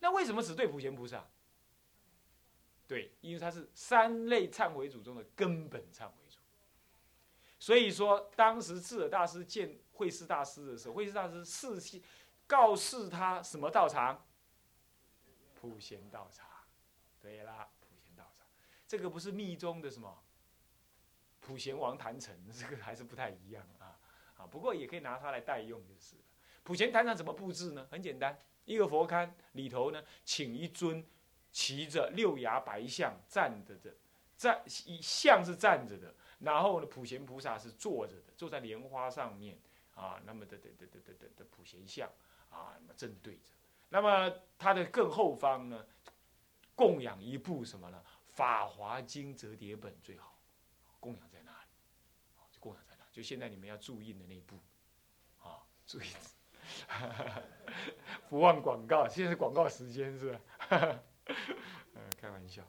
那为什么只对普贤菩萨？对，因为他是三类忏悔主中的根本忏悔主。所以说，当时智尔大师见慧师大师的时候，慧师大师示信告示他什么道场？普贤道场。对啦，普贤道场，这个不是密宗的什么普贤王坛城，这个还是不太一样啊啊。不过也可以拿它来代用就是了。普贤坛场怎么布置呢？很简单，一个佛龛里头呢，请一尊骑着六牙白象站着的，站一象是站着的，然后呢，普贤菩萨是坐着的，坐在莲花上面啊，那么的的的的的的普贤像啊，那么正对着，那么它的更后方呢？供养一部什么呢？《法华经》折叠本最好，供养在哪里？就供养在哪？就现在你们要注意的那部，啊，注意。哈 哈不忘广告，现在是广告时间是吧？嗯，开玩笑。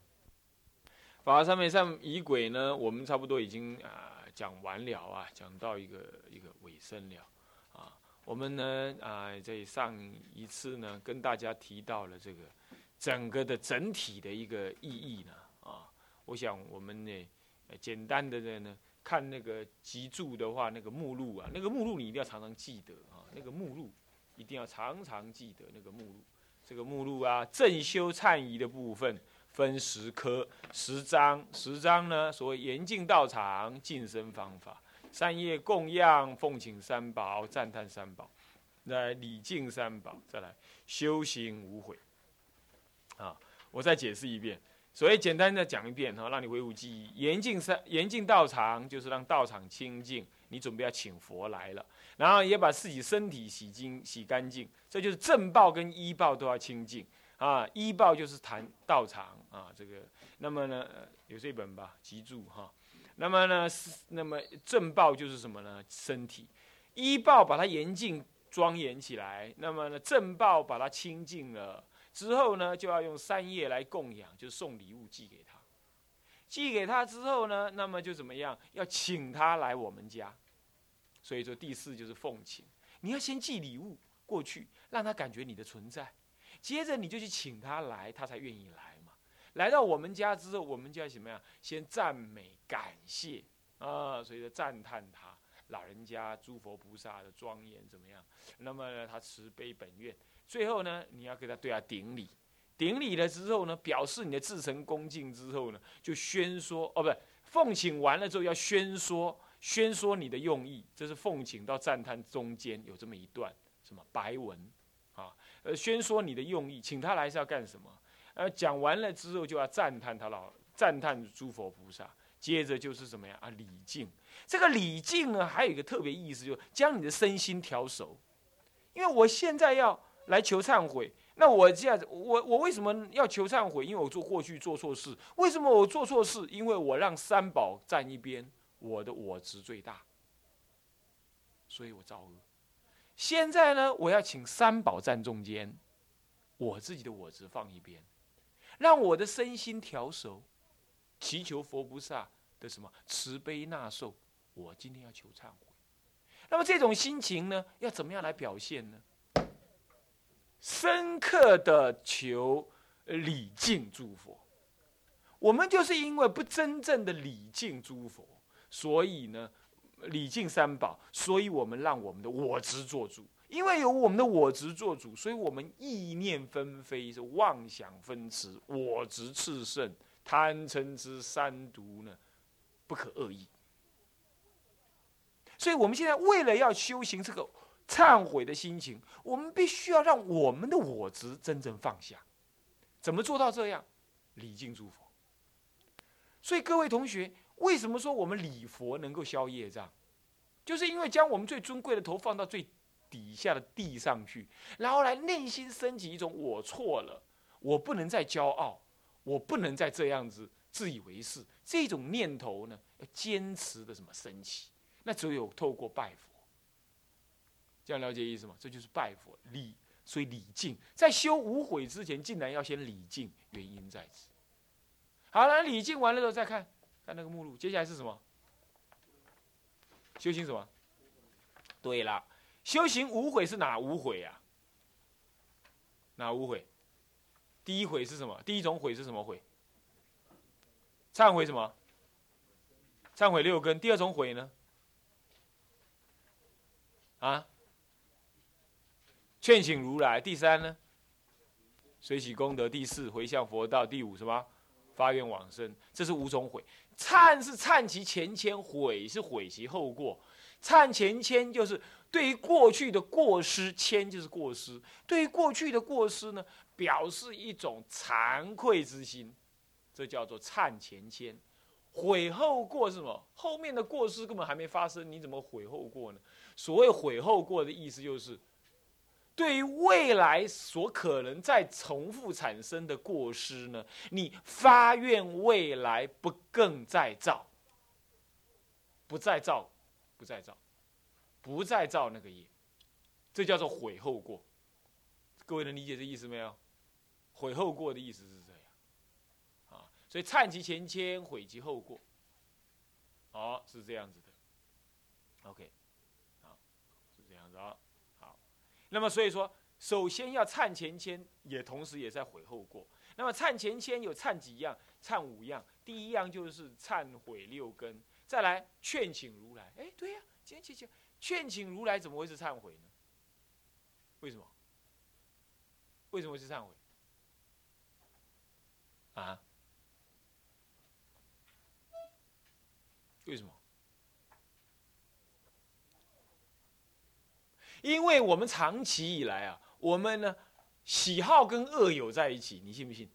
法上面上仪轨呢，我们差不多已经啊讲完了啊，讲到一个一个尾声了啊。我们呢啊在上一次呢跟大家提到了这个。整个的整体的一个意义呢，啊，我想我们呢，简单的呢，看那个集注的话，那个目录啊，那个目录你一定要常常记得啊，那个目录一定要常常记得那个目录。这个目录啊，正修忏仪的部分分十科、十章，十章呢，所谓严禁道场、净身方法、三业供养、奉请三宝、赞叹三宝、来礼敬三宝，再来修行无悔。啊，我再解释一遍，所以简单的讲一遍哈，让你恢复记忆。严禁三，严禁道场，就是让道场清净。你准备要请佛来了，然后也把自己身体洗净、洗干净，这就是正报跟医报都要清净啊。医报就是谈道场啊，这个，那么呢，有这本吧，记住哈。那么呢，那么正报就是什么呢？身体，医报把它严禁庄严起来，那么呢，正报把它清净了。之后呢，就要用三叶来供养，就是送礼物寄给他。寄给他之后呢，那么就怎么样？要请他来我们家。所以说第四就是奉请，你要先寄礼物过去，让他感觉你的存在。接着你就去请他来，他才愿意来嘛。来到我们家之后，我们就要怎么样？先赞美感谢啊，所以说赞叹他老人家诸佛菩萨的庄严怎么样？那么他慈悲本愿。最后呢，你要给他对他顶礼，顶礼了之后呢，表示你的至诚恭敬之后呢，就宣说哦，不是奉请完了之后要宣说，宣说你的用意，这是奉请到赞叹中间有这么一段什么白文啊，呃，宣说你的用意，请他来是要干什么？呃，讲完了之后就要赞叹他老，赞叹诸佛菩萨，接着就是什么呀？啊，礼敬。这个礼敬呢，还有一个特别意思，就是将你的身心调熟，因为我现在要。来求忏悔，那我这样子，我我为什么要求忏悔？因为我做过去做错事。为什么我做错事？因为我让三宝站一边，我的我执最大，所以我造恶。现在呢，我要请三宝站中间，我自己的我执放一边，让我的身心调熟，祈求佛菩萨的什么慈悲纳受。我今天要求忏悔，那么这种心情呢，要怎么样来表现呢？深刻的求礼敬诸佛，我们就是因为不真正的礼敬诸佛，所以呢，礼敬三宝，所以我们让我们的我执做主。因为有我们的我执做主，所以我们意念纷飞，是妄想纷驰，我执炽盛，贪嗔之三毒呢，不可恶意。所以我们现在为了要修行这个。忏悔的心情，我们必须要让我们的我执真正放下。怎么做到这样？礼敬诸佛。所以各位同学，为什么说我们礼佛能够消业障？就是因为将我们最尊贵的头放到最底下的地上去，然后来内心升起一种我错了，我不能再骄傲，我不能再这样子自以为是。这种念头呢，要坚持的什么升起？那只有透过拜佛。这样了解意思吗？这就是拜佛礼，所以礼敬在修无悔之前，竟然要先礼敬，原因在此。好了，礼敬完了之后再看看那个目录，接下来是什么？修行什么？对了，修行无悔是哪无悔啊？哪无悔？第一悔是什么？第一种悔是什么悔？忏悔什么？忏悔六根。第二种悔呢？啊？劝请如来。第三呢？随喜功德。第四回向佛道。第五什么？发愿往生。这是五种悔。忏是忏其前愆，悔是悔其后过。忏前愆就是对于过去的过失，愆就是过失。对于过去的过失呢，表示一种惭愧之心，这叫做忏前愆。悔后过是什么？后面的过失根本还没发生，你怎么悔后过呢？所谓悔后过的意思，就是对于未来所可能再重复产生的过失呢，你发愿未来不更再造，不再造，不再造，不再造那个业，这叫做悔后过。各位能理解这意思没有？悔后过的意思是这样，啊。所以忏其前愆，悔其后过，好是这样子的。OK，好是这样子啊。好，那么所以说，首先要忏前愆，也同时也在悔后过。那么忏前愆有忏几样？忏五样。第一样就是忏悔六根，再来劝请如来。哎，对呀，劝请劝请如来怎么会是忏悔呢？为什么？为什么是忏悔？啊？为什么？因为我们长期以来啊，我们呢喜好跟恶友在一起，你信不信？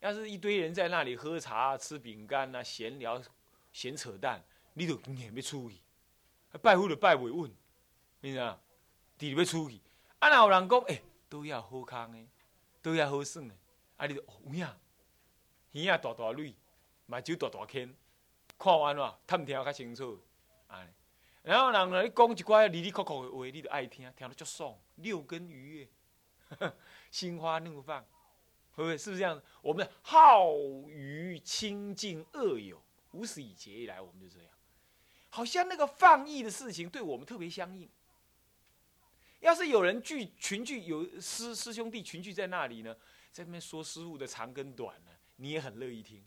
要是一堆人在那里喝茶、吃饼干呐，闲聊、闲扯淡，你都也没出去，拜佛就拜不稳，你知道？地要出去，啊，那有人讲，哎，都要好康的，都要好耍的，啊，你就有影，耳啊大大蕊，目睭大大圈。看完了，探听较清楚，哎，然后人来讲一寡离离扣扣的话，你就爱听，听得足爽，六根愉悦，心花怒放，会不会？是不是这样？我们好于亲近恶友，无始以劫以来，我们就这样，好像那个放逸的事情对我们特别相应。要是有人聚群聚，有师师兄弟群聚在那里呢，在那边说师傅的长跟短呢，你也很乐意听，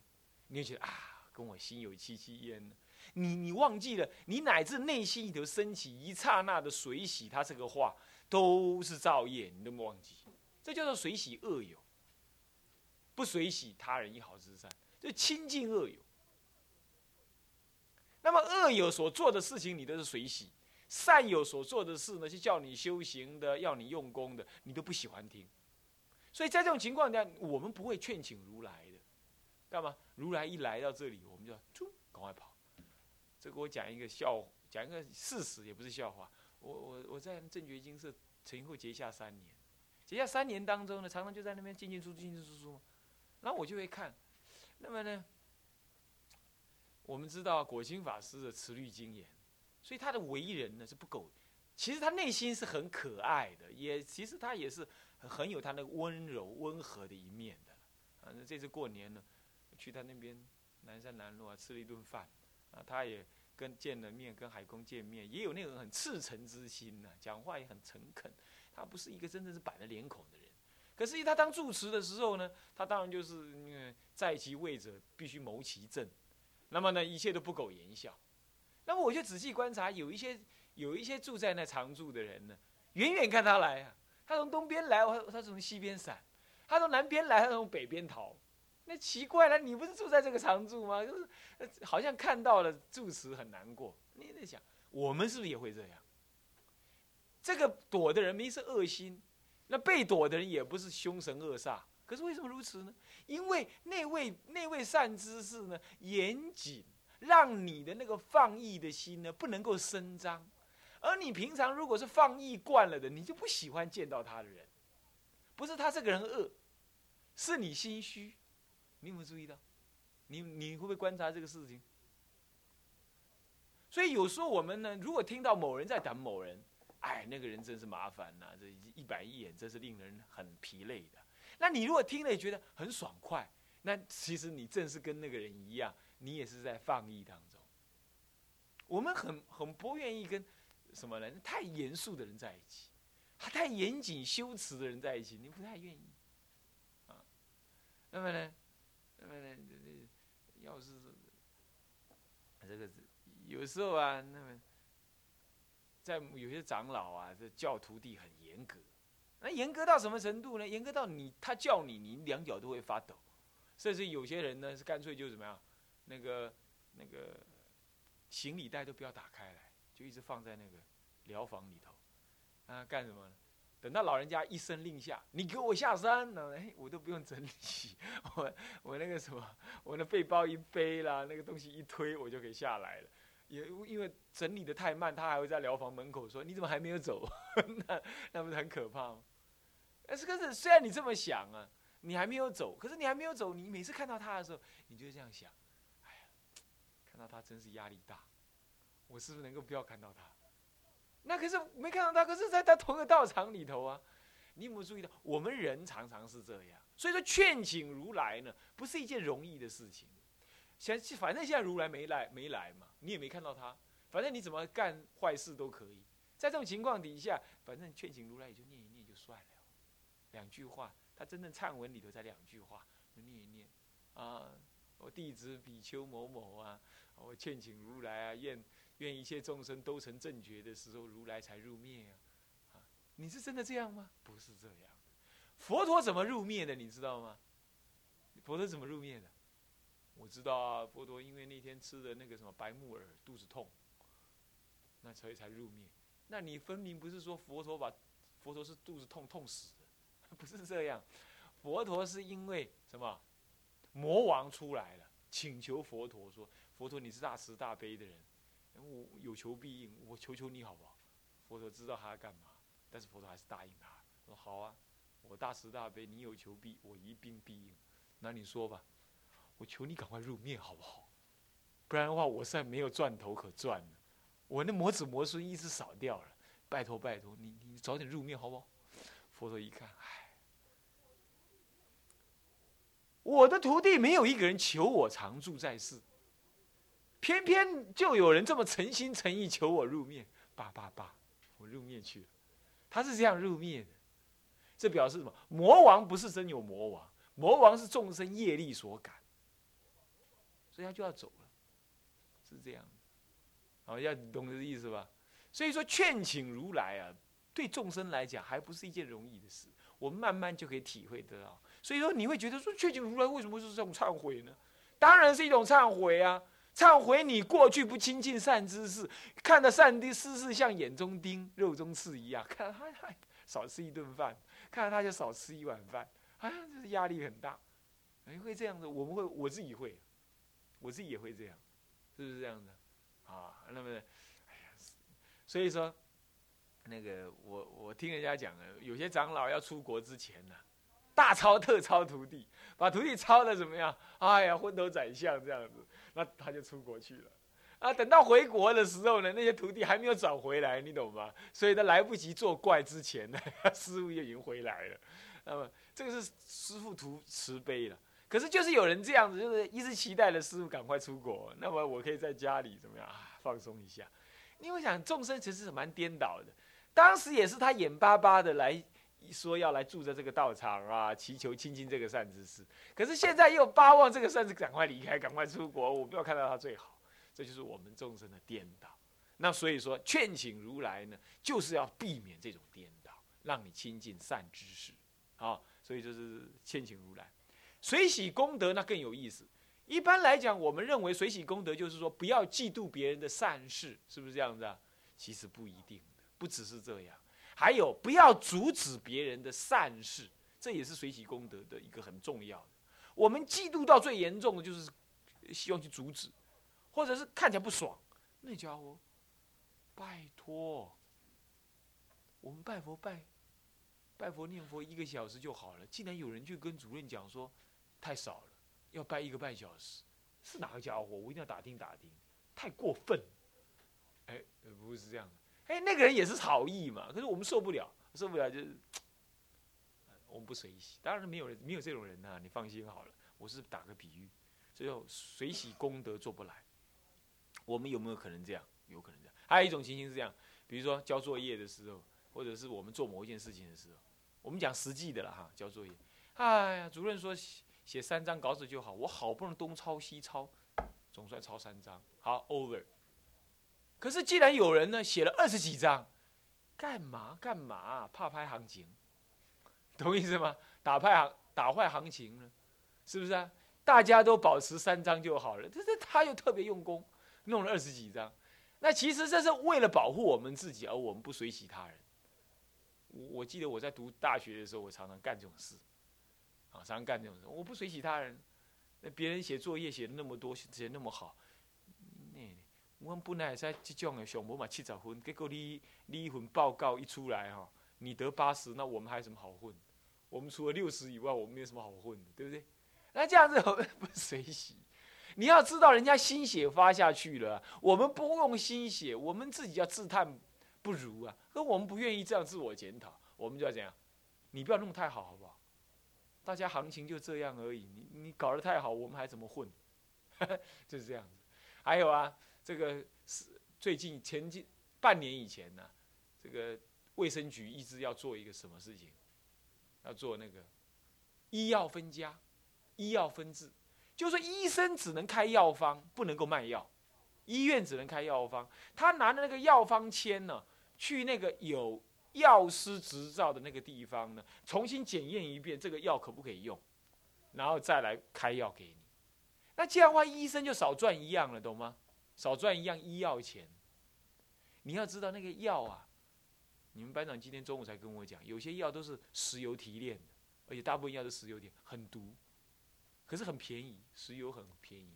你也觉得啊。跟我心有戚戚焉呢，你你忘记了，你乃至内心里头升起一刹那的水洗，他这个话都是造业，你都没忘记，这叫做水洗恶友，不水洗他人一毫之善，就亲近恶友。那么恶友所做的事情，你都是水洗；善友所做的事呢，是叫你修行的，要你用功的，你都不喜欢听。所以在这种情况下，我们不会劝请如来的。干嘛？如来一来到这里，我们就冲，赶快跑。这给我讲一个笑，讲一个事实，也不是笑话。我我我在正觉经社曾后结下三年，结下三年当中呢，常常就在那边进进出出进进出出。然后我就会看，那么呢，我们知道果心法师的慈虑精严，所以他的为人呢是不苟。其实他内心是很可爱的，也其实他也是很有他那个温柔温和的一面的。反正这次过年呢。去他那边南山南路啊，吃了一顿饭，啊，他也跟见了面，跟海公见面，也有那种很赤诚之心呐，讲话也很诚恳。他不是一个真正是板着脸孔的人。可是他当住持的时候呢，他当然就是因为在其位者必须谋其政，那么呢，一切都不苟言笑。那么我就仔细观察，有一些有一些住在那常住的人呢，远远看他来啊，他从东边来，他从西边闪；他从南边来，他从北边逃。那奇怪了，你不是住在这个常住吗？就是好像看到了住持很难过。你在想，我们是不是也会这样？这个躲的人没是恶心，那被躲的人也不是凶神恶煞。可是为什么如此呢？因为那位那位善知识呢，严谨，让你的那个放逸的心呢不能够声张。而你平常如果是放逸惯了的，你就不喜欢见到他的人。不是他这个人恶，是你心虚。你有没有注意到？你你会不会观察这个事情？所以有时候我们呢，如果听到某人在等某人，哎，那个人真是麻烦呐，这一板一眼，真是令人很疲累的。那你如果听了也觉得很爽快，那其实你正是跟那个人一样，你也是在放逸当中。我们很很不愿意跟什么人太严肃的人在一起，他太严谨修辞的人在一起，你不太愿意。那么呢，那么呢，要是这个有时候啊，那么在有些长老啊，这教徒弟很严格。那严格到什么程度呢？严格到你他叫你，你两脚都会发抖。甚至有些人呢，是干脆就怎么样，那个那个行李袋都不要打开来，就一直放在那个疗房里头。啊，干什么呢？等到老人家一声令下，你给我下山，呢，哎，我都不用整理，我我那个什么，我的背包一背啦，那个东西一推，我就可以下来了。也因为整理的太慢，他还会在疗房门口说：“你怎么还没有走？” 那那不是很可怕吗？但是可是虽然你这么想啊，你还没有走，可是你还没有走，你每次看到他的时候，你就这样想：哎呀，看到他真是压力大，我是不是能够不要看到他？那可是没看到他，可是在他同一个道场里头啊，你有没有注意到？我们人常常是这样，所以说劝请如来呢，不是一件容易的事情。现反正现在如来没来，没来嘛，你也没看到他，反正你怎么干坏事都可以。在这种情况底下，反正劝请如来也就念一念就算了，两句话，他真正忏文里头才两句话，念一念啊，我弟子比丘某某啊，我劝请如来啊，愿。愿一切众生都成正觉的时候，如来才入灭啊！啊，你是真的这样吗？不是这样。佛陀怎么入灭的？你知道吗？佛陀怎么入灭的？我知道啊，佛陀因为那天吃的那个什么白木耳，肚子痛，那所以才入灭。那你分明不是说佛陀把佛陀是肚子痛痛死的，不是这样。佛陀是因为什么？魔王出来了，请求佛陀说：“佛陀，你是大慈大悲的人。”我有求必应，我求求你好不好？佛陀知道他要干嘛，但是佛陀还是答应他，说好啊，我大慈大悲，你有求必，我一并必应。那你说吧，我求你赶快入灭好不好？不然的话，我现在没有赚头可赚了，我那魔子魔孙一直少掉了。拜托拜托，你你早点入灭好不好？佛陀一看，唉，我的徒弟没有一个人求我常住在世。偏偏就有人这么诚心诚意求我入灭，叭叭叭，我入灭去了。他是这样入灭的，这表示什么？魔王不是真有魔王，魔王是众生业力所感，所以他就要走了，是这样。好，要懂这意思吧？所以说劝请如来啊，对众生来讲还不是一件容易的事。我们慢慢就可以体会得到。所以说你会觉得说劝请如来为什么是这种忏悔呢？当然是一种忏悔啊。忏悔你过去不亲近善知识，看到善的知识像眼中钉、肉中刺一样，看他还少吃一顿饭，看到他就少吃一碗饭，啊，就是压力很大。你会这样子，我们会，我自己会，我自己也会这样，是不是这样的？啊，那么，哎呀，所以说，那个我我听人家讲了，有些长老要出国之前呢。大抄特抄徒弟，把徒弟抄的怎么样？哎呀，昏头转向这样子，那他就出国去了。啊，等到回国的时候呢，那些徒弟还没有找回来，你懂吗？所以他来不及作怪之前呢，师傅就已经回来了。那么这个是师傅图慈悲了。可是就是有人这样子，就是一直期待着师傅赶快出国，那么我可以在家里怎么样啊，放松一下。因为想众生其实是蛮颠倒的，当时也是他眼巴巴的来。说要来住在这个道场啊，祈求亲近这个善知识。可是现在又巴望这个善知识赶快离开，赶快出国，我不要看到他最好。这就是我们众生的颠倒。那所以说，劝请如来呢，就是要避免这种颠倒，让你亲近善知识。好，所以就是劝请如来。随喜功德那更有意思。一般来讲，我们认为随喜功德就是说不要嫉妒别人的善事，是不是这样子啊？其实不一定，不只是这样。还有，不要阻止别人的善事，这也是随喜功德的一个很重要的。我们嫉妒到最严重的就是希望去阻止，或者是看起来不爽，那家伙，拜托，我们拜佛拜，拜佛念佛一个小时就好了，竟然有人去跟主任讲说，太少了，要拜一个半小时，是哪个家伙？我一定要打听打听，太过分。哎，不是这样的。哎，那个人也是好意嘛，可是我们受不了，受不了就是，我们不随喜。当然没有人没有这种人呐，你放心好了。我是打个比喻，最后随喜功德做不来。我们有没有可能这样？有可能这样。还有一种情形是这样，比如说交作业的时候，或者是我们做某一件事情的时候，我们讲实际的了哈，交作业。哎呀，主任说写三张稿纸就好。我好不容易东抄西抄，总算抄三张，好 over。可是既然有人呢写了二十几张，干嘛干嘛？怕拍行情，懂意思吗？打拍行打坏行情呢，是不是啊？大家都保持三张就好了，这这他又特别用功，弄了二十几张。那其实这是为了保护我们自己，而我们不随喜他人。我我记得我在读大学的时候，我常常干这种事，啊，常常干这种事。我不随喜他人，那别人写作业写的那么多，写那么好，我们本来在这种的上无嘛七十分，结果你你一份报告一出来哈，你得八十，那我们还有什么好混？我们除了六十以外，我们没有什么好混的，对不对？那这样子不随喜。你要知道，人家心血发下去了，我们不用心血，我们自己要自叹不如啊。可我们不愿意这样自我检讨，我们就要怎样？你不要弄太好，好不好？大家行情就这样而已。你你搞得太好，我们还怎么混？就是这样子。还有啊，这个是最近前近半年以前呢，这个卫生局一直要做一个什么事情？要做那个医药分家、医药分治。就是医生只能开药方，不能够卖药；医院只能开药方。他拿的那个药方签呢，去那个有药师执照的那个地方呢，重新检验一遍这个药可不可以用，然后再来开药给你。那这样的话，医生就少赚一样了，懂吗？少赚一样医药钱。你要知道那个药啊，你们班长今天中午才跟我讲，有些药都是石油提炼的，而且大部分药是石油提，很毒。可是很便宜，石油很便宜，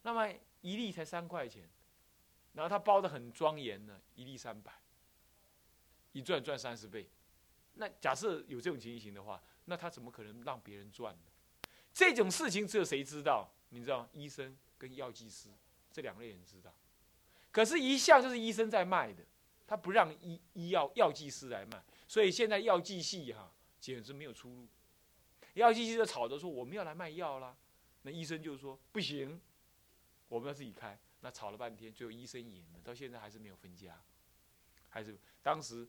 那么一粒才三块钱，然后它包的很庄严呢，一粒三百，一赚赚三十倍，那假设有这种情形的话，那他怎么可能让别人赚呢？这种事情只有谁知道？你知道，医生跟药剂师这两类人知道，可是，一向就是医生在卖的，他不让医医药药剂师来卖，所以现在药剂系哈简直没有出路。药剂师就吵着说我们要来卖药啦，那医生就说不行，我们要自己开。那吵了半天，最后医生赢了，到现在还是没有分家，还是当时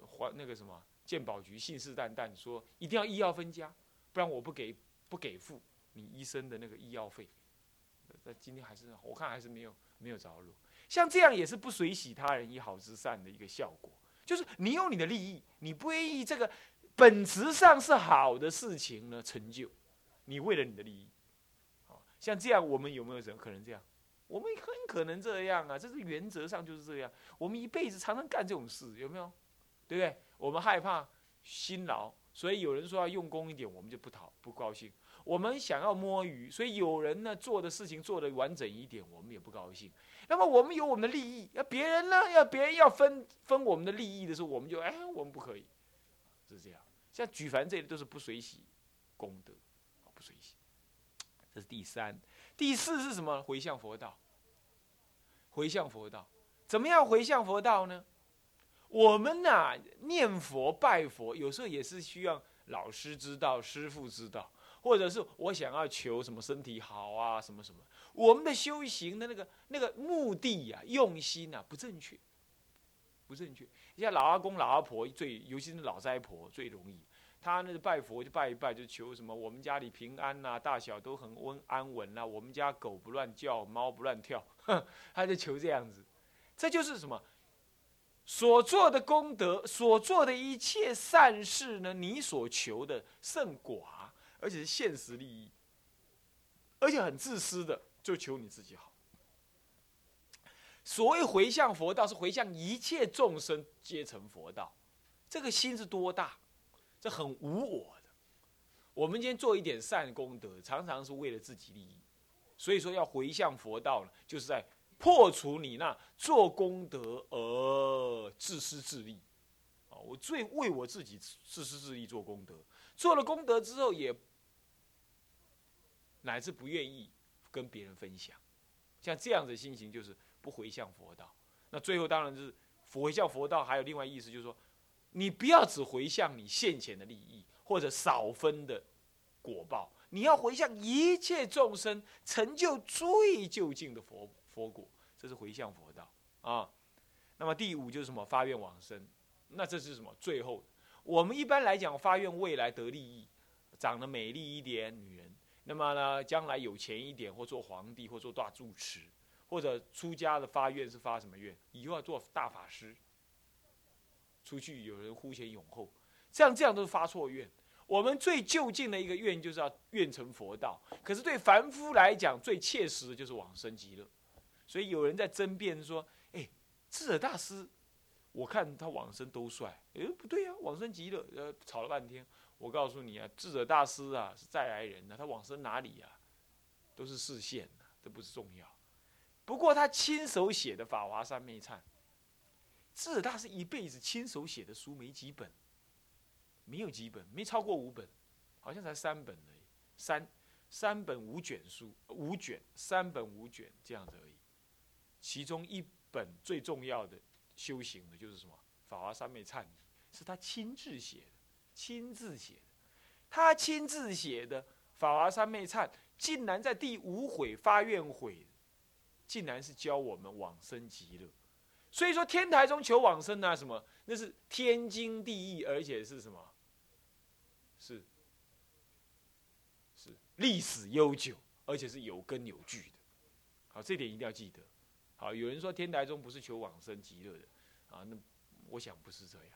还那个什么鉴宝局信誓旦旦说一定要医药分家，不然我不给不给付你医生的那个医药费。那今天还是我看还是没有没有着落。像这样也是不随喜他人以好之善的一个效果，就是你有你的利益，你不愿意这个。本质上是好的事情呢，成就你为了你的利益，好，像这样，我们有没有人可能这样？我们很可能这样啊，这是原则上就是这样。我们一辈子常常干这种事，有没有？对不对？我们害怕辛劳，所以有人说要用功一点，我们就不讨不高兴。我们想要摸鱼，所以有人呢做的事情做得完整一点，我们也不高兴。那么我们有我们的利益，那别人呢，要别人要分分我们的利益的时候，我们就哎，我们不可以，是这样。像举凡这些都是不随喜功德，不随喜。这是第三、第四是什么？回向佛道。回向佛道，怎么样回向佛道呢？我们呐念佛拜佛，有时候也是需要老师知道、师父知道，或者是我想要求什么身体好啊，什么什么。我们的修行的那个那个目的呀、用心啊不正确，不正确。像老阿公、老阿婆最，尤其是老斋婆最容易。他那个拜佛就拜一拜，就求什么我们家里平安呐，大小都很温安稳呐，我们家狗不乱叫，猫不乱跳，他就求这样子。这就是什么？所做的功德，所做的一切善事呢？你所求的甚寡，而且是现实利益，而且很自私的，就求你自己好。所谓回向佛道，是回向一切众生皆成佛道，这个心是多大？这很无我的。我们今天做一点善功德，常常是为了自己利益，所以说要回向佛道呢，就是在破除你那做功德而自私自利。啊，我最为我自己自私自利做功德，做了功德之后也乃至不愿意跟别人分享，像这样的心情就是。不回向佛道，那最后当然就是回向佛道。还有另外意思，就是说，你不要只回向你现前的利益或者少分的果报，你要回向一切众生成就最究竟的佛佛果，这是回向佛道啊。那么第五就是什么？发愿往生。那这是什么？最后，我们一般来讲发愿未来得利益，长得美丽一点女人，那么呢，将来有钱一点，或做皇帝，或做大住持，或者出家的发愿是发什么愿？以后要做大法师，出去有人呼前拥后，这样这样都是发错愿。我们最就近的一个愿就是要愿成佛道，可是对凡夫来讲，最切实的就是往生极乐。所以有人在争辩说：“哎，智者大师，我看他往生都帅，哎，不对呀，往生极乐。”呃，吵了半天，我告诉你啊，智者大师啊是再来人呢，他往生哪里呀？都是视线的，这不是重要。不过他亲手写的《法华三昧忏》，智者大师一辈子亲手写的书没几本。没有几本，没超过五本，好像才三本而已，三三本五卷书，五卷三本五卷这样子而已。其中一本最重要的修行的就是什么？《法华三昧忏》是他亲自写的，亲自写的。他亲自写的《法华三昧忏》，竟然在第五悔发愿悔，竟然是教我们往生极乐。所以说，天台中求往生啊，什么？那是天经地义，而且是什么？是，是历史悠久，而且是有根有据的。好，这点一定要记得。好，有人说天台中不是求往生极乐的，啊，那我想不是这样。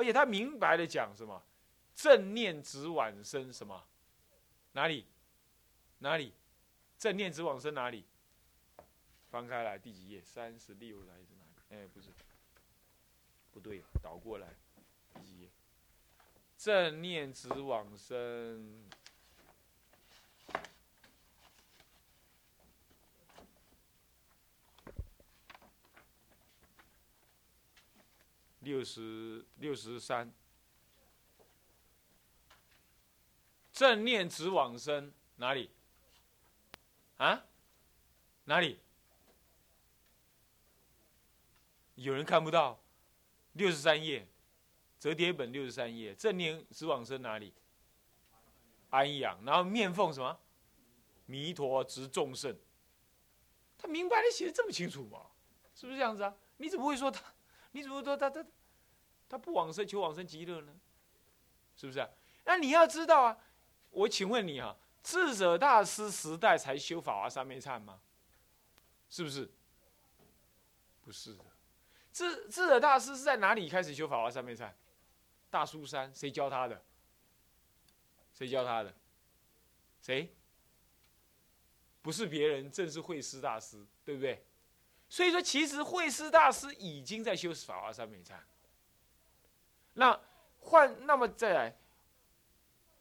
而且他明白的讲什么？正念直往生什么？哪里？哪里？正念直往生哪里？翻开来第几页？三十六来是哪里？哎，不是，不对，倒过来。几页正念直往生，六十六十三。正念直往生哪里？啊？哪里？有人看不到？六十三页。折叠本六十三页，正念直往生哪里？安养，然后面奉什么？弥陀直众圣。他明白的写的这么清楚吗？是不是这样子啊？你怎么会说他？你怎么说他他他不往生求往生极乐呢？是不是？那你要知道啊，我请问你啊，智者大师时代才修法华三昧忏吗？是不是？不是的，智智者大师是在哪里开始修法华三昧忏？大苏山谁教他的？谁教他的？谁？不是别人，正是慧师大师，对不对？所以说，其实慧师大师已经在修法华三昧忏。那换那么再来，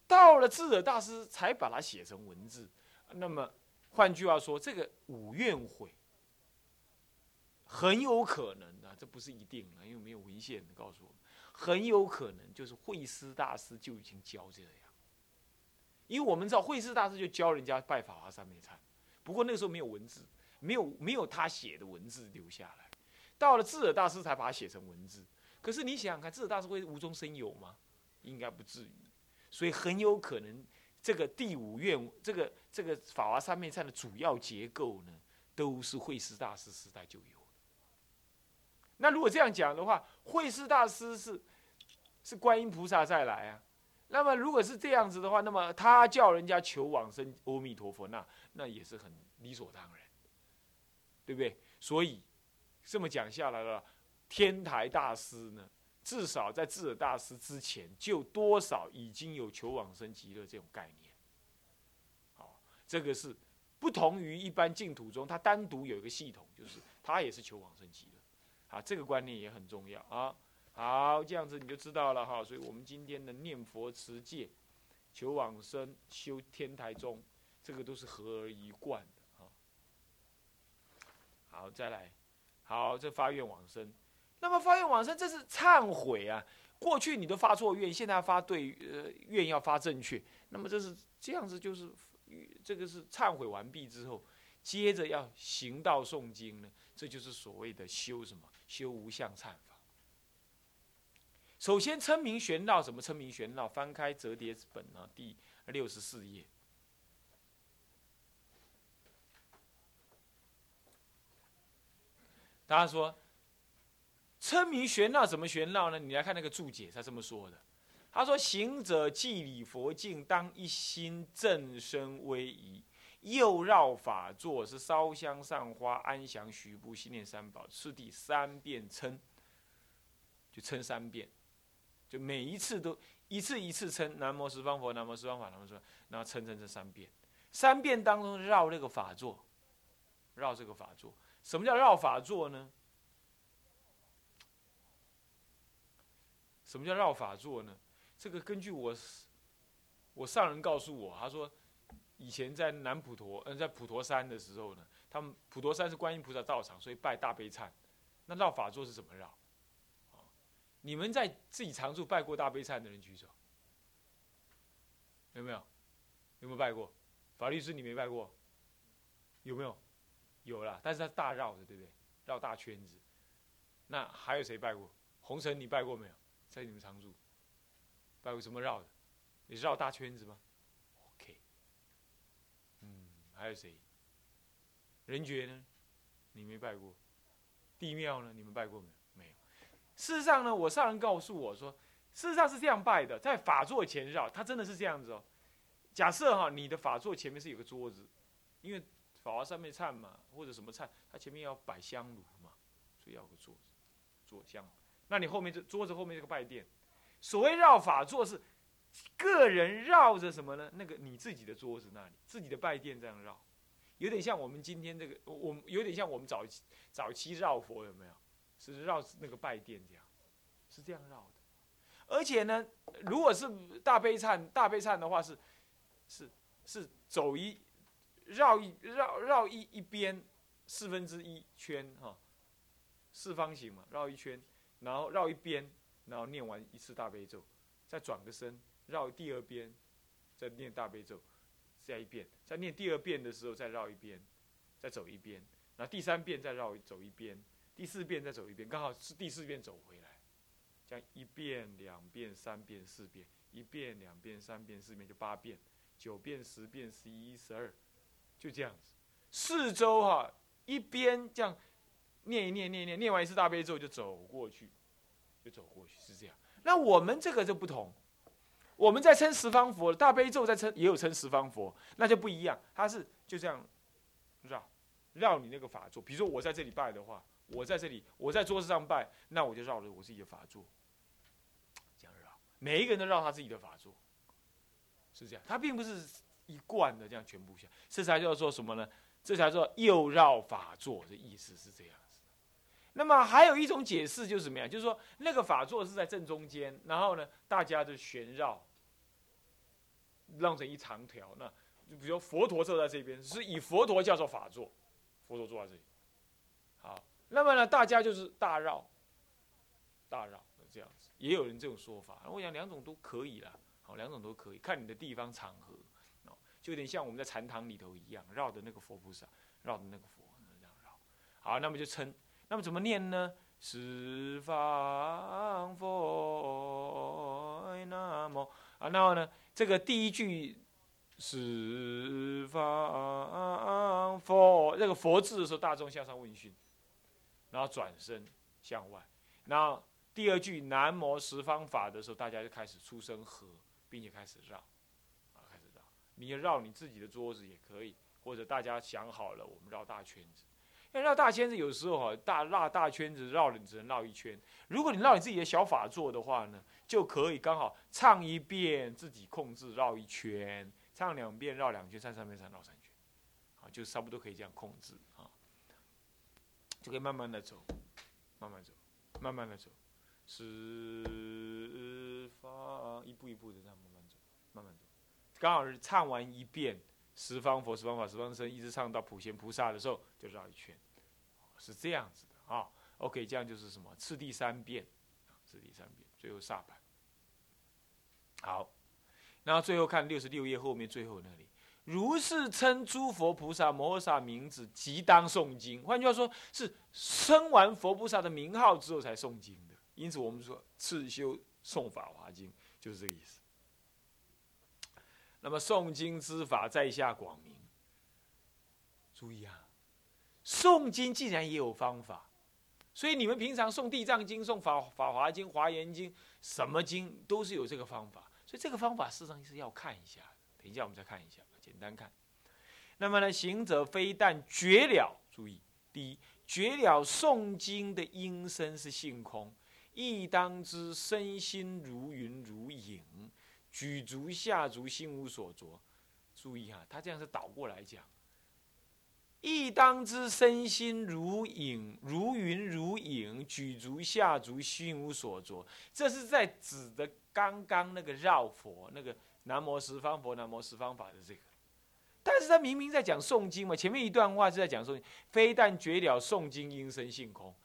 到了智者大师才把它写成文字。那么换句话说，这个五愿悔很有可能啊，这不是一定的，因为没有文献告诉我们。很有可能就是慧师大师就已经教这样，因为我们知道慧师大师就教人家拜法华三昧忏，不过那个时候没有文字，没有没有他写的文字留下来，到了智者大师才把它写成文字。可是你想想看，智者大师会无中生有吗？应该不至于，所以很有可能这个第五愿，这个这个法华三昧忏的主要结构呢，都是慧师大师时代就有。那如果这样讲的话，慧师大师是是观音菩萨再来啊。那么如果是这样子的话，那么他叫人家求往生阿弥陀佛，那那也是很理所当然，对不对？所以这么讲下来了，天台大师呢，至少在智者大师之前，就多少已经有求往生极乐这种概念。好，这个是不同于一般净土中，他单独有一个系统，就是他也是求往生极乐。啊，这个观念也很重要啊。好，这样子你就知道了哈。所以我们今天的念佛持戒、求往生、修天台宗，这个都是合而一贯的啊。好，再来，好，这发愿往生。那么发愿往生，这是忏悔啊。过去你都发错愿，现在发对，呃，愿要发正确。那么这是这样子，就是这个是忏悔完毕之后，接着要行道诵经呢。这就是所谓的修什么？修无相忏法。首先称名玄道，什么称名玄道？翻开折叠本啊，第六十四页。大家说，称名玄绕怎么玄绕呢？你来看那个注解，他这么说的：他说：“行者既礼佛敬，当一心正身威仪，又绕法座，是烧香上花，安详许步，心念三宝，是第三遍称，就称三遍，就每一次都一次一次称南无十方佛，南无十方法，南无十方，然后称称这三遍。三遍当中绕这个法座，绕这个法座。什么叫绕法座呢？什么叫绕法座呢？这个根据我，我上人告诉我，他说，以前在南普陀，嗯，在普陀山的时候呢，他们普陀山是观音菩萨道场，所以拜大悲忏。那绕法座是怎么绕？你们在自己常住拜过大悲忏的人举手，有没有？有没有拜过？法律师你没拜过？有没有？有了，但是他大绕的，对不对？绕大圈子。那还有谁拜过？红尘你拜过没有？在你们常住。拜过什么绕的？你绕大圈子吗？OK。嗯，还有谁？人觉呢？你没拜过。地庙呢？你们拜过没有？没有。事实上呢，我上人告诉我说，事实上是这样拜的，在法座前绕，他真的是这样子哦。假设哈，你的法座前面是有个桌子，因为法华上面忏嘛，或者什么忏，它前面要摆香炉嘛，所以要个桌子，坐香。那你后面这桌子后面这个拜垫。所谓绕法座是，个人绕着什么呢？那个你自己的桌子那里，自己的拜殿这样绕，有点像我们今天这个，我们有点像我们早期早期绕佛有没有？是绕那个拜殿这样，是这样绕的。而且呢，如果是大悲忏大悲忏的话，是是是走一绕一绕绕一一边四分之一圈哈，四方形嘛，绕一圈，然后绕一边。然后念完一次大悲咒，再转个身绕第二边，再念大悲咒，再一遍，再念第二遍的时候再绕一遍，再走一遍，那第三遍再绕走一遍，第四遍再走一遍，刚好是第四遍走回来，这样一遍、两遍、三遍、四遍，一遍、两遍、三遍、四遍就八遍，九遍、十遍、十一、十二，就这样子，四周哈，一边这样念一念、念一念，念完一次大悲咒就走过去。就走过去是这样，那我们这个就不同，我们在称十方佛，大悲咒在称也有称十方佛，那就不一样，它是就这样绕绕你那个法座。比如说我在这里拜的话，我在这里我在桌子上拜，那我就绕着我自己的法座，这样绕，每一个人都绕他自己的法座，是这样，他并不是一贯的这样全部下，这才叫做什么呢？这才叫又绕法座的意思是这样。那么还有一种解释就是怎么样？就是说那个法座是在正中间，然后呢，大家就旋绕，绕成一长条。那就比如佛陀坐在这边，是以佛陀叫做法座，佛陀坐在这里。好，那么呢，大家就是大绕，大绕这样子。也有人这种说法，我想两种都可以了。好，两种都可以，看你的地方场合，哦，就有点像我们在禅堂里头一样，绕的那个佛菩萨，绕的那个佛这样绕。好，那么就称。那么怎么念呢？十方佛南无啊，然后呢，这个第一句十方佛，这个佛字的时候，大众向上问讯，然后转身向外。然后第二句南无十方法的时候，大家就开始出声和，并且开始绕，啊，开始绕。你绕你自己的桌子也可以，或者大家想好了，我们绕大圈子。要绕大圈子，有时候哈，大绕大圈子绕了你只能绕一圈。如果你绕你自己的小法座的话呢，就可以刚好唱一遍，自己控制绕一圈，唱两遍绕两圈，唱三遍三绕三圈，啊，就差不多可以这样控制啊，就可以慢慢的走，慢慢走，慢慢的走，十方一步一步的这样慢慢走，慢慢走，刚好是唱完一遍。十方佛、十方法、十方僧，一直唱到普贤菩萨的时候，就绕一圈，是这样子的啊。OK，这样就是什么？次第三遍，次第三遍，最后煞盘。好，然后最后看六十六页后面最后那里，如是称诸佛菩萨摩诃萨名字，即当诵经。换句话说，是称完佛菩萨的名号之后才诵经的。因此，我们说次修诵法华经，就是这个意思。那么诵经之法在下广明。注意啊，诵经既然也有方法，所以你们平常诵地藏经、诵法法华经、华严经，什么经都是有这个方法。所以这个方法事实上是要看一下。等一下我们再看一下，简单看。那么呢，行者非但绝了，注意，第一绝了诵经的音声是性空，亦当知身心如云如影，举足下足心无所着。注意哈，他这样是倒过来讲。亦当知身心如影如云如影，举足下足心无所着。这是在指的刚刚那个绕佛那个南无十方佛南无十方法的这个。但是他明明在讲诵经嘛，前面一段话是在讲诵，非但绝了诵经音声性空，